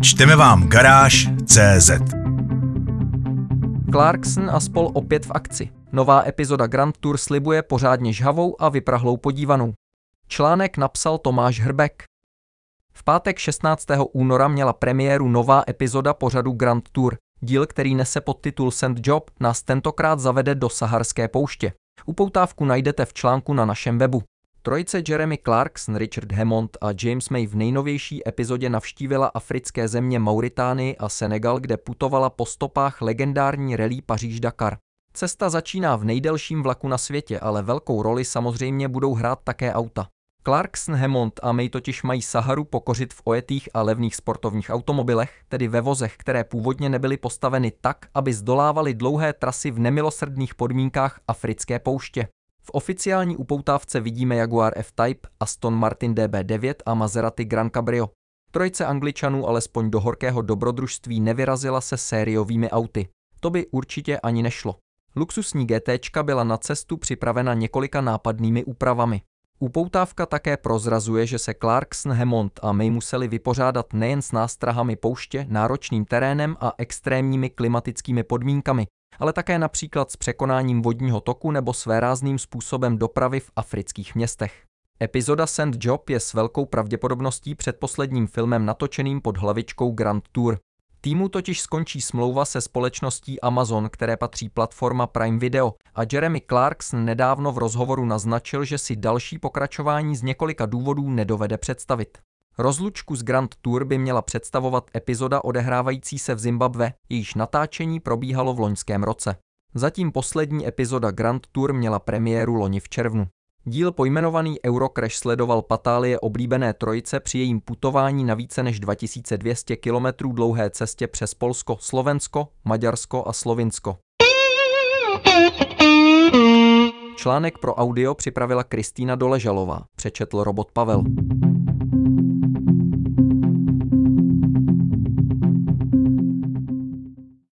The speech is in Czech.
Čteme vám garáž CZ. Clarkson a spol opět v akci. Nová epizoda Grand Tour slibuje pořádně žhavou a vyprahlou podívanou. Článek napsal Tomáš Hrbek. V pátek 16. února měla premiéru nová epizoda pořadu Grand Tour. Díl, který nese podtitul Send Job, nás tentokrát zavede do Saharské pouště. Upoutávku najdete v článku na našem webu. Trojice Jeremy Clarkson, Richard Hammond a James May v nejnovější epizodě navštívila africké země Mauritánii a Senegal, kde putovala po stopách legendární relí Paříž-Dakar. Cesta začíná v nejdelším vlaku na světě, ale velkou roli samozřejmě budou hrát také auta. Clarkson, Hammond a May totiž mají Saharu pokořit v ojetých a levných sportovních automobilech, tedy ve vozech, které původně nebyly postaveny tak, aby zdolávaly dlouhé trasy v nemilosrdných podmínkách africké pouště. V oficiální upoutávce vidíme Jaguar F-Type, Aston Martin DB9 a Maserati Gran Cabrio. Trojce angličanů alespoň do horkého dobrodružství nevyrazila se sériovými auty. To by určitě ani nešlo. Luxusní GT byla na cestu připravena několika nápadnými úpravami. Upoutávka také prozrazuje, že se Clarkson, Hammond a May museli vypořádat nejen s nástrahami pouště, náročným terénem a extrémními klimatickými podmínkami, ale také například s překonáním vodního toku nebo svérázným způsobem dopravy v afrických městech. Epizoda Sand Job je s velkou pravděpodobností předposledním filmem natočeným pod hlavičkou Grand Tour. Týmu totiž skončí smlouva se společností Amazon, které patří platforma Prime Video a Jeremy Clarkson nedávno v rozhovoru naznačil, že si další pokračování z několika důvodů nedovede představit. Rozlučku z Grand Tour by měla představovat epizoda odehrávající se v Zimbabve, jejíž natáčení probíhalo v loňském roce. Zatím poslední epizoda Grand Tour měla premiéru loni v červnu. Díl pojmenovaný Eurocrash sledoval patálie oblíbené trojice při jejím putování na více než 2200 km dlouhé cestě přes Polsko, Slovensko, Maďarsko a Slovinsko. Článek pro audio připravila Kristýna Doležalová, přečetl robot Pavel.